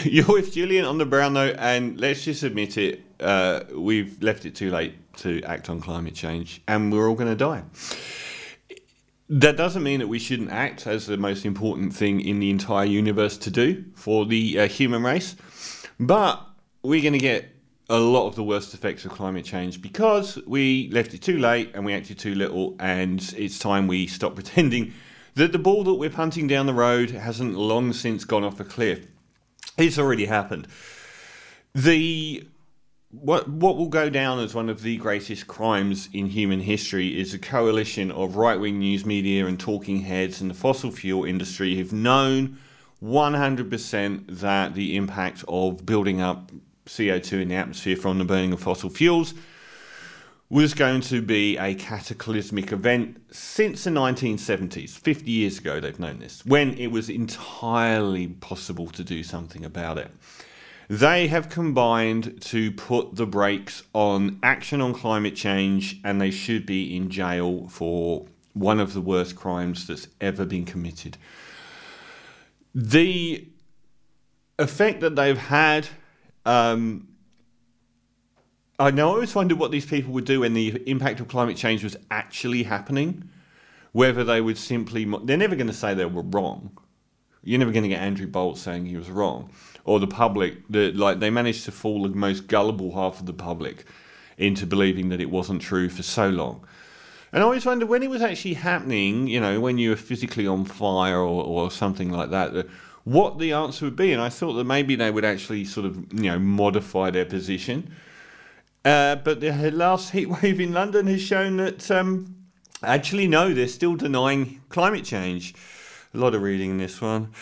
You're with Julian on the brown note, and let's just admit it: uh, we've left it too late to act on climate change, and we're all going to die. That doesn't mean that we shouldn't act as the most important thing in the entire universe to do for the uh, human race, but we're going to get a lot of the worst effects of climate change because we left it too late and we acted too little, and it's time we stop pretending that the ball that we're punting down the road hasn't long since gone off a cliff. It's already happened. The what what will go down as one of the greatest crimes in human history is a coalition of right-wing news media and talking heads and the fossil fuel industry who've known 100% that the impact of building up CO2 in the atmosphere from the burning of fossil fuels was going to be a cataclysmic event since the 1970s. 50 years ago, they've known this, when it was entirely possible to do something about it. They have combined to put the brakes on action on climate change, and they should be in jail for one of the worst crimes that's ever been committed. The effect that they've had um, I know I always wondered what these people would do when the impact of climate change was actually happening. Whether they would simply, they're never going to say they were wrong. You're never going to get Andrew Bolt saying he was wrong, or the public. The, like they managed to fool the most gullible half of the public into believing that it wasn't true for so long. And I always wondered when it was actually happening. You know, when you were physically on fire or, or something like that what the answer would be. And I thought that maybe they would actually sort of, you know, modify their position. Uh, but the last heatwave in London has shown that um, actually, no, they're still denying climate change. A lot of reading in this one.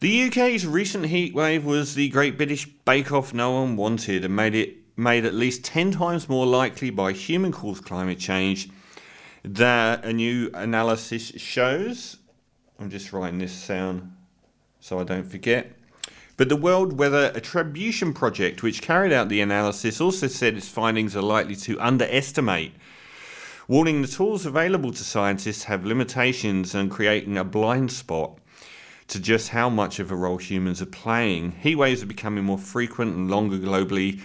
The UK's recent heatwave was the Great British Bake Off no one wanted and made it made at least 10 times more likely by human caused climate change that a new analysis shows. I'm just writing this down so I don't forget. But the World Weather Attribution Project, which carried out the analysis, also said its findings are likely to underestimate, warning the tools available to scientists have limitations and creating a blind spot to just how much of a role humans are playing. Heat waves are becoming more frequent and longer globally.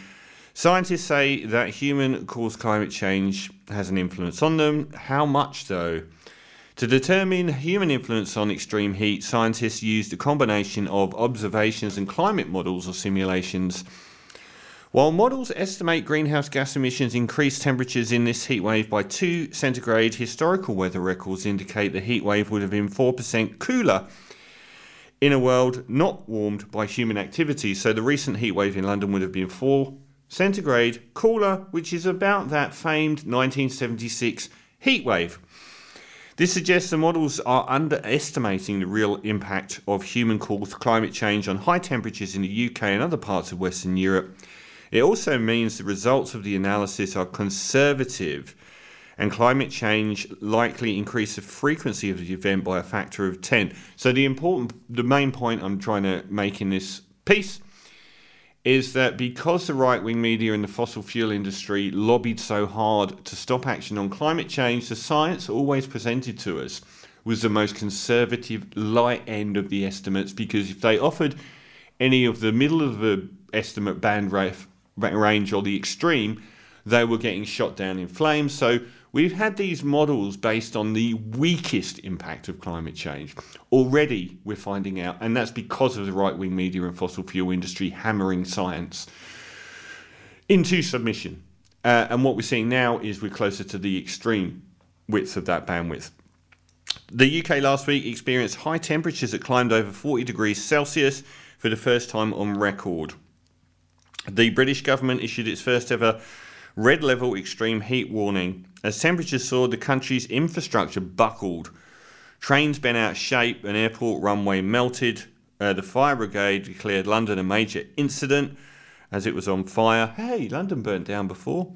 Scientists say that human caused climate change has an influence on them. How much, though? To determine human influence on extreme heat, scientists used a combination of observations and climate models or simulations. While models estimate greenhouse gas emissions increase temperatures in this heatwave by 2 centigrade, historical weather records indicate the heatwave would have been 4% cooler in a world not warmed by human activity. So the recent heatwave in London would have been 4 centigrade cooler, which is about that famed 1976 heatwave. This suggests the models are underestimating the real impact of human caused climate change on high temperatures in the UK and other parts of Western Europe. It also means the results of the analysis are conservative and climate change likely increase the frequency of the event by a factor of 10. So the important the main point I'm trying to make in this piece is that because the right wing media and the fossil fuel industry lobbied so hard to stop action on climate change, the science always presented to us was the most conservative light end of the estimates because if they offered any of the middle of the estimate band range or the extreme, they were getting shot down in flames. So We've had these models based on the weakest impact of climate change. Already, we're finding out, and that's because of the right wing media and fossil fuel industry hammering science into submission. Uh, and what we're seeing now is we're closer to the extreme width of that bandwidth. The UK last week experienced high temperatures that climbed over 40 degrees Celsius for the first time on record. The British government issued its first ever red level extreme heat warning. As temperatures soared, the country's infrastructure buckled. Trains bent out shape, an airport runway melted. Uh, the fire brigade declared London a major incident as it was on fire. Hey, London burnt down before.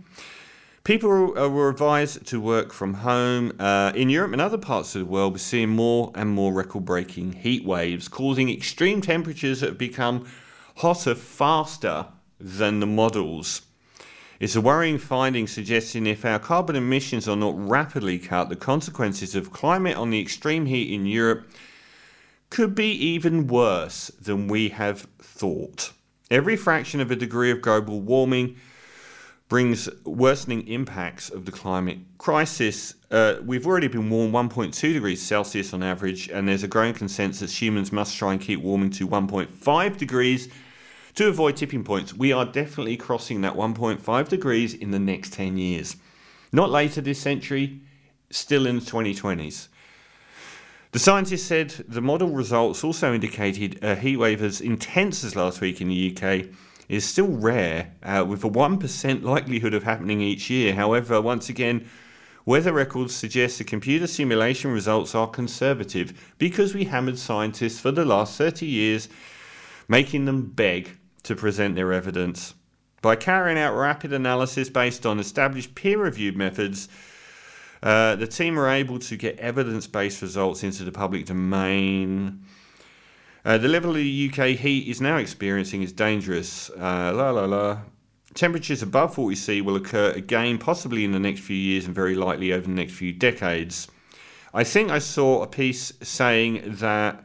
People were advised to work from home. Uh, in Europe and other parts of the world, we're seeing more and more record breaking heat waves, causing extreme temperatures that have become hotter faster than the models. It's a worrying finding suggesting if our carbon emissions are not rapidly cut, the consequences of climate on the extreme heat in Europe could be even worse than we have thought. Every fraction of a degree of global warming brings worsening impacts of the climate crisis. Uh, we've already been warmed 1.2 degrees Celsius on average, and there's a growing consensus humans must try and keep warming to 1.5 degrees to avoid tipping points. We are definitely crossing that 1.5 degrees in the next 10 years. Not later this century, still in the 2020s. The scientists said the model results also indicated a heatwave as intense as last week in the UK is still rare, uh, with a 1% likelihood of happening each year. However, once again, weather records suggest the computer simulation results are conservative because we hammered scientists for the last 30 years, making them beg to present their evidence. By carrying out rapid analysis based on established peer reviewed methods, uh, the team are able to get evidence based results into the public domain. Uh, the level of the UK heat is now experiencing is dangerous. Uh, la la la. Temperatures above what we see will occur again, possibly in the next few years and very likely over the next few decades. I think I saw a piece saying that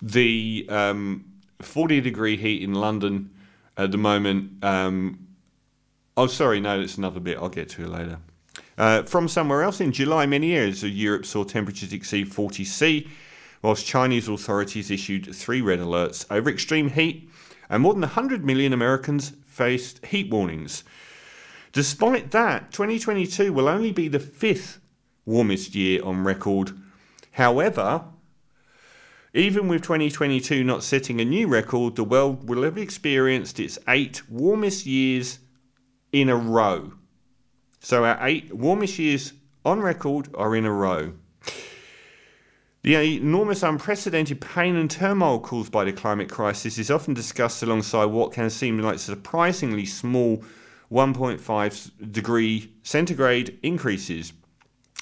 the um, 40 degree heat in London at the moment. Um, oh, sorry, no, it's another bit. I'll get to it later. Uh, from somewhere else in July, many areas of Europe saw temperatures exceed 40 C whilst Chinese authorities issued three red alerts over extreme heat, and more than 100 million Americans faced heat warnings. Despite that, 2022 will only be the fifth warmest year on record. However, even with 2022 not setting a new record, the world will have experienced its eight warmest years in a row. So our eight warmest years on record are in a row. The enormous unprecedented pain and turmoil caused by the climate crisis is often discussed alongside what can seem like surprisingly small 1.5 degree centigrade increases.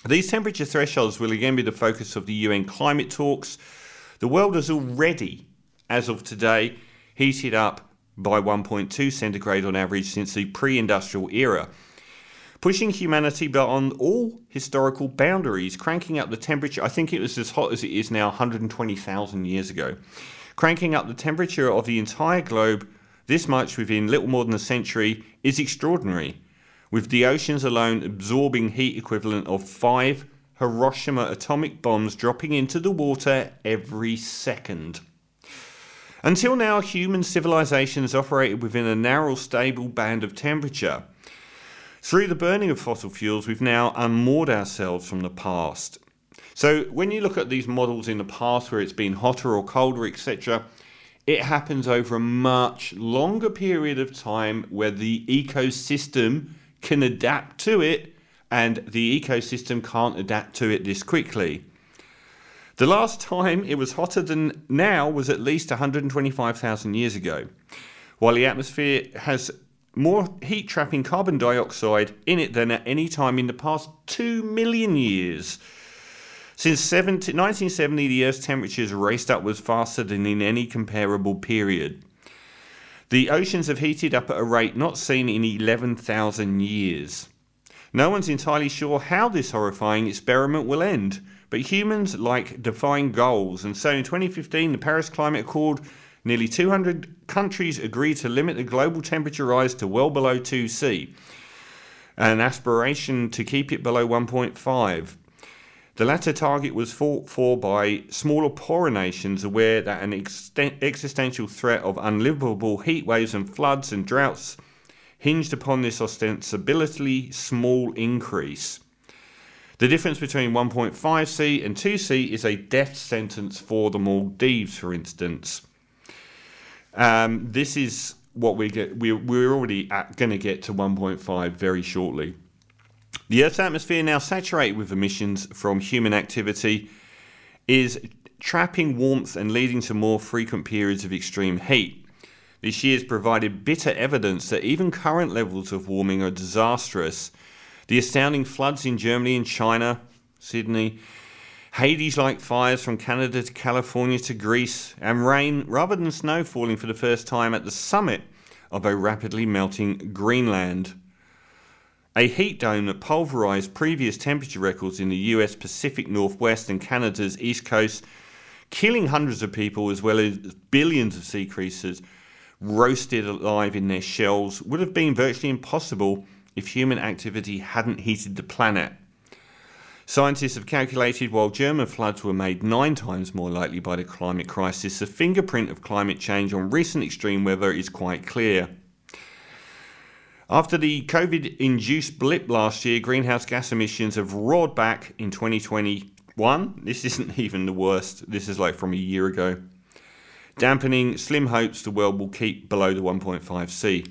These temperature thresholds will again be the focus of the UN climate talks. The world is already, as of today, heated up by 1.2 centigrade on average since the pre industrial era pushing humanity beyond all historical boundaries, cranking up the temperature. I think it was as hot as it is now 120,000 years ago. Cranking up the temperature of the entire globe this much within little more than a century is extraordinary, with the oceans alone absorbing heat equivalent of five Hiroshima atomic bombs dropping into the water every second. Until now, human civilization has operated within a narrow, stable band of temperature. Through the burning of fossil fuels, we've now unmoored ourselves from the past. So when you look at these models in the past where it's been hotter or colder, etc., it happens over a much longer period of time where the ecosystem can adapt to it and the ecosystem can't adapt to it this quickly. The last time it was hotter than now was at least 125,000 years ago. While the atmosphere has more heat trapping carbon dioxide in it than at any time in the past 2 million years. Since 70, 1970, the Earth's temperatures raced upwards faster than in any comparable period. The oceans have heated up at a rate not seen in 11,000 years. No one's entirely sure how this horrifying experiment will end, but humans like defying goals, and so in 2015, the Paris Climate Accord nearly 200 countries agreed to limit the global temperature rise to well below 2C, an aspiration to keep it below 1.5. The latter target was fought for by smaller, poorer nations aware that an existential threat of unlivable heat waves and floods and droughts hinged upon this ostensibly small increase. The difference between 1.5C and 2C is a death sentence for the Maldives, for instance. Um, this is what we get. We're, we're already going to get to 1.5 very shortly. The Earth's atmosphere, now saturated with emissions from human activity, is trapping warmth and leading to more frequent periods of extreme heat. This year has provided bitter evidence that even current levels of warming are disastrous. The astounding floods in Germany and China, Sydney, Hades like fires from Canada to California to Greece, and rain rather than snow falling for the first time at the summit of a rapidly melting Greenland. A heat dome that pulverized previous temperature records in the US Pacific Northwest and Canada's East Coast, killing hundreds of people as well as billions of sea creatures, roasted alive in their shells would have been virtually impossible if human activity hadn't heated the planet. Scientists have calculated while German floods were made nine times more likely by the climate crisis, the fingerprint of climate change on recent extreme weather is quite clear. After the COVID induced blip last year, greenhouse gas emissions have roared back in 2021. This isn't even the worst, this is like from a year ago, dampening slim hopes the world will keep below the 1.5 C.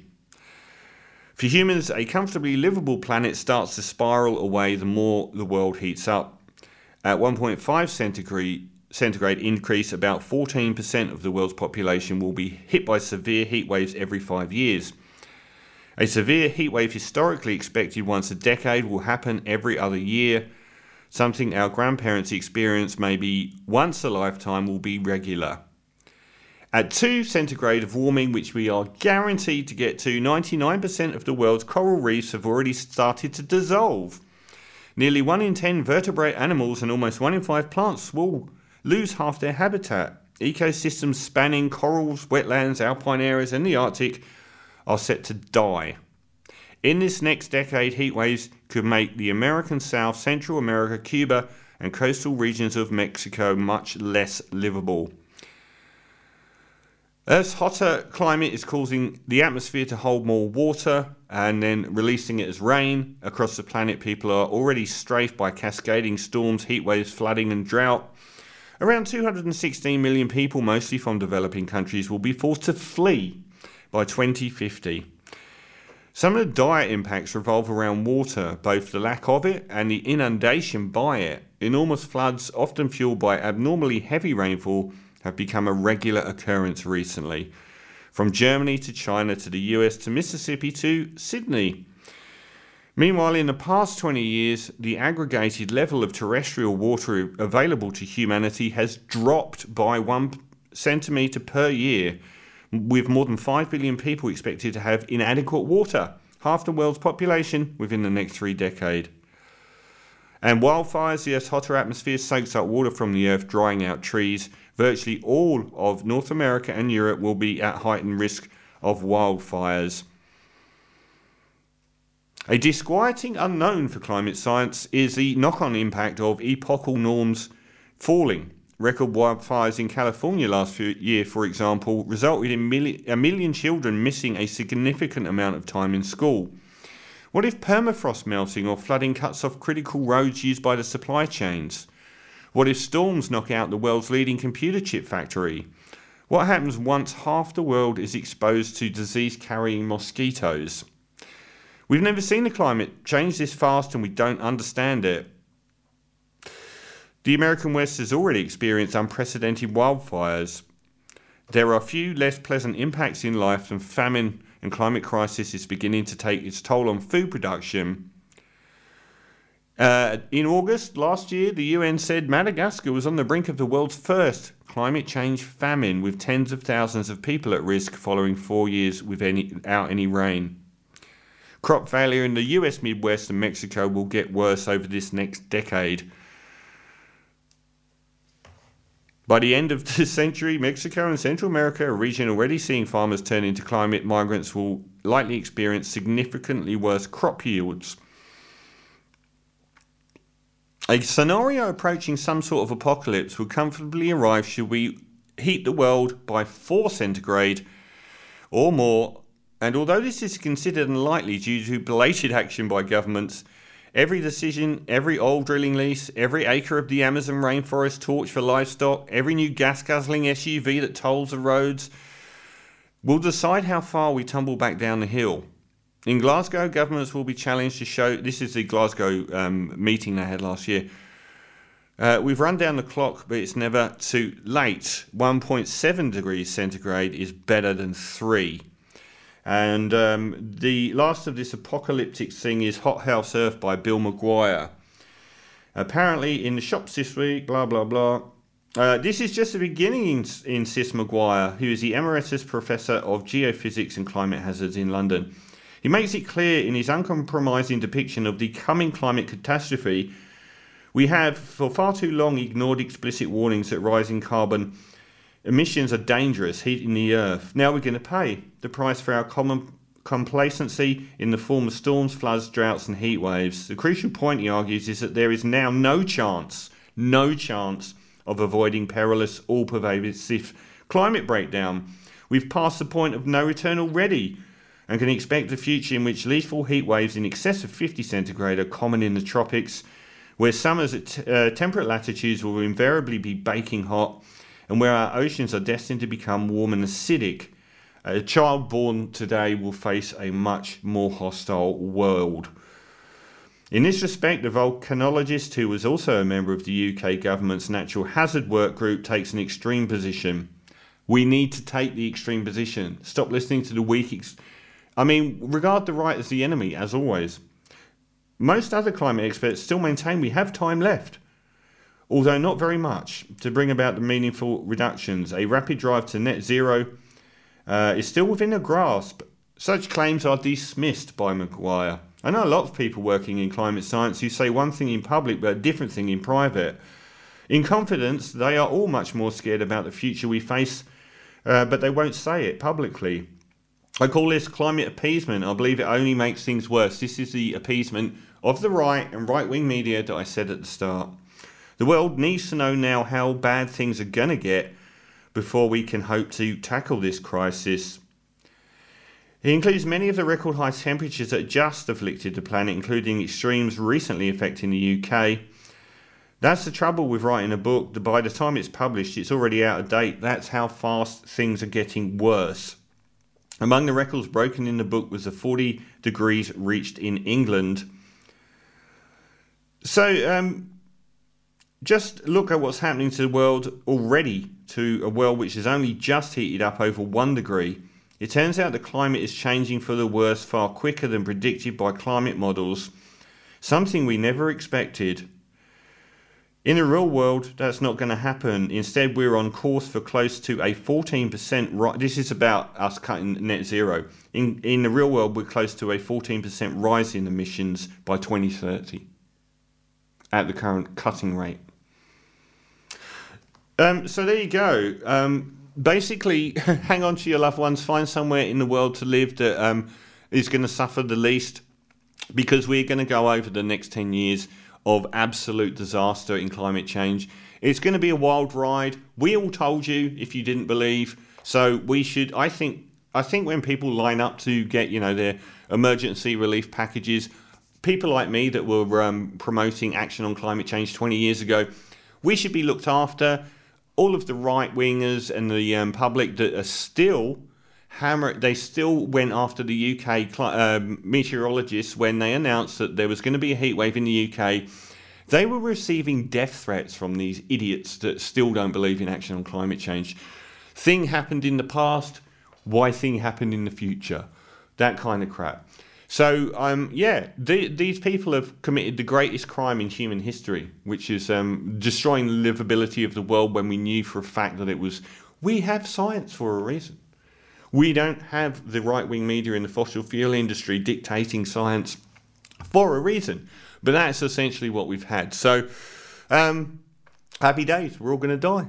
For humans, a comfortably livable planet starts to spiral away the more the world heats up. At 1.5 centigrade, centigrade increase, about 14% of the world's population will be hit by severe heat waves every five years. A severe heat wave historically expected once a decade will happen every other year. Something our grandparents experienced maybe once a lifetime will be regular. At 2 centigrade of warming, which we are guaranteed to get to, 99% of the world's coral reefs have already started to dissolve. Nearly 1 in 10 vertebrate animals and almost 1 in 5 plants will lose half their habitat. Ecosystems spanning corals, wetlands, alpine areas, and the Arctic are set to die. In this next decade, heatwaves could make the American South, Central America, Cuba, and coastal regions of Mexico much less livable. Earth's hotter climate is causing the atmosphere to hold more water and then releasing it as rain across the planet. People are already strafed by cascading storms, heat waves, flooding, and drought. Around 216 million people, mostly from developing countries, will be forced to flee by 2050. Some of the dire impacts revolve around water, both the lack of it and the inundation by it. Enormous floods, often fueled by abnormally heavy rainfall, have become a regular occurrence recently. From Germany to China to the US to Mississippi to Sydney. Meanwhile, in the past 20 years, the aggregated level of terrestrial water available to humanity has dropped by one centimetre per year, with more than 5 billion people expected to have inadequate water, half the world's population within the next three decades. And wildfires, the hotter atmosphere soaks up water from the Earth, drying out trees, virtually all of North America and Europe will be at heightened risk of wildfires. A disquieting unknown for climate science is the knock on impact of epochal norms falling. Record wildfires in California last year, for example, resulted in a million children missing a significant amount of time in school. What if permafrost melting or flooding cuts off critical roads used by the supply chains? What if storms knock out the world's leading computer chip factory? What happens once half the world is exposed to disease carrying mosquitoes? We've never seen the climate change this fast and we don't understand it. The American West has already experienced unprecedented wildfires. There are few less pleasant impacts in life than famine and climate crisis is beginning to take its toll on food production uh, in August last year, the UN said Madagascar was on the brink of the world's first climate change famine, with tens of thousands of people at risk following four years without any rain. Crop failure in the US Midwest and Mexico will get worse over this next decade. By the end of this century, Mexico and Central America, a region already seeing farmers turn into climate migrants, will likely experience significantly worse crop yields a scenario approaching some sort of apocalypse would comfortably arrive should we heat the world by 4 centigrade or more. And although this is considered unlikely due to belated action by governments, every decision, every oil drilling lease, every acre of the Amazon rainforest torch for livestock, every new gas guzzling SUV that tolls the roads will decide how far we tumble back down the hill. In Glasgow, governments will be challenged to show. This is the Glasgow um, meeting they had last year. Uh, we've run down the clock, but it's never too late. 1.7 degrees centigrade is better than 3. And um, the last of this apocalyptic thing is Hot House Earth by Bill McGuire. Apparently, in the shops this week, blah, blah, blah. Uh, this is just the beginning in, in Sis McGuire, who is the Emeritus Professor of Geophysics and Climate Hazards in London. He makes it clear in his uncompromising depiction of the coming climate catastrophe we have for far too long ignored explicit warnings that rising carbon Emissions are dangerous, heating the earth. Now we're going to pay the price for our common complacency in the form of storms, floods, droughts, and heat waves. The crucial point, he argues, is that there is now no chance, no chance of avoiding perilous, all pervasive climate breakdown. We've passed the point of no return already and can expect a future in which lethal heat waves in excess of 50 centigrade are common in the tropics, where summers at uh, temperate latitudes will invariably be baking hot, and where our oceans are destined to become warm and acidic. A child born today will face a much more hostile world. In this respect, the volcanologist, who was also a member of the UK government's Natural Hazard Work Group, takes an extreme position. We need to take the extreme position. Stop listening to the weak. Ex- I mean, regard the right as the enemy, as always. Most other climate experts still maintain we have time left, although not very much, to bring about the meaningful reductions. A rapid drive to net zero uh, is still within a grasp. Such claims are dismissed by McGuire. I know a lot of people working in climate science who say one thing in public but a different thing in private. In confidence, they are all much more scared about the future we face, uh, but they won't say it publicly. I call this climate appeasement. I believe it only makes things worse. This is the appeasement of the right and right wing media that I said at the start. The world needs to know now how bad things are going to get before we can hope to tackle this crisis. It includes many of the record high temperatures that just afflicted the planet, including extremes recently affecting the UK. That's the trouble with writing a book. By the time it's published, it's already out of date. That's how fast things are getting worse. Among the records broken in the book was the 40 degrees reached in England. So, um, just look at what's happening to the world already, to a world which has only just heated up over one degree. It turns out the climate is changing for the worse far quicker than predicted by climate models, something we never expected. In the real world, that's not going to happen. Instead, we're on course for close to a 14% rise. This is about us cutting net zero. In, in the real world, we're close to a 14% rise in emissions by 2030 at the current cutting rate. Um, so there you go. Um, basically, hang on to your loved ones. Find somewhere in the world to live that um, is going to suffer the least, because we're going to go over the next ten years of absolute disaster in climate change. It's going to be a wild ride. We all told you if you didn't believe. So we should. I think. I think when people line up to get you know their emergency relief packages, people like me that were um, promoting action on climate change 20 years ago, we should be looked after all of the right wingers and the um, public that are still hammer they still went after the UK cl- um, meteorologists when they announced that there was going to be a heat wave in the UK. They were receiving death threats from these idiots that still don't believe in action on climate change. Thing happened in the past, why thing happened in the future? That kind of crap. So, um, yeah, the, these people have committed the greatest crime in human history, which is um, destroying the livability of the world when we knew for a fact that it was. We have science for a reason. We don't have the right wing media in the fossil fuel industry dictating science for a reason. But that's essentially what we've had. So, um, happy days. We're all going to die.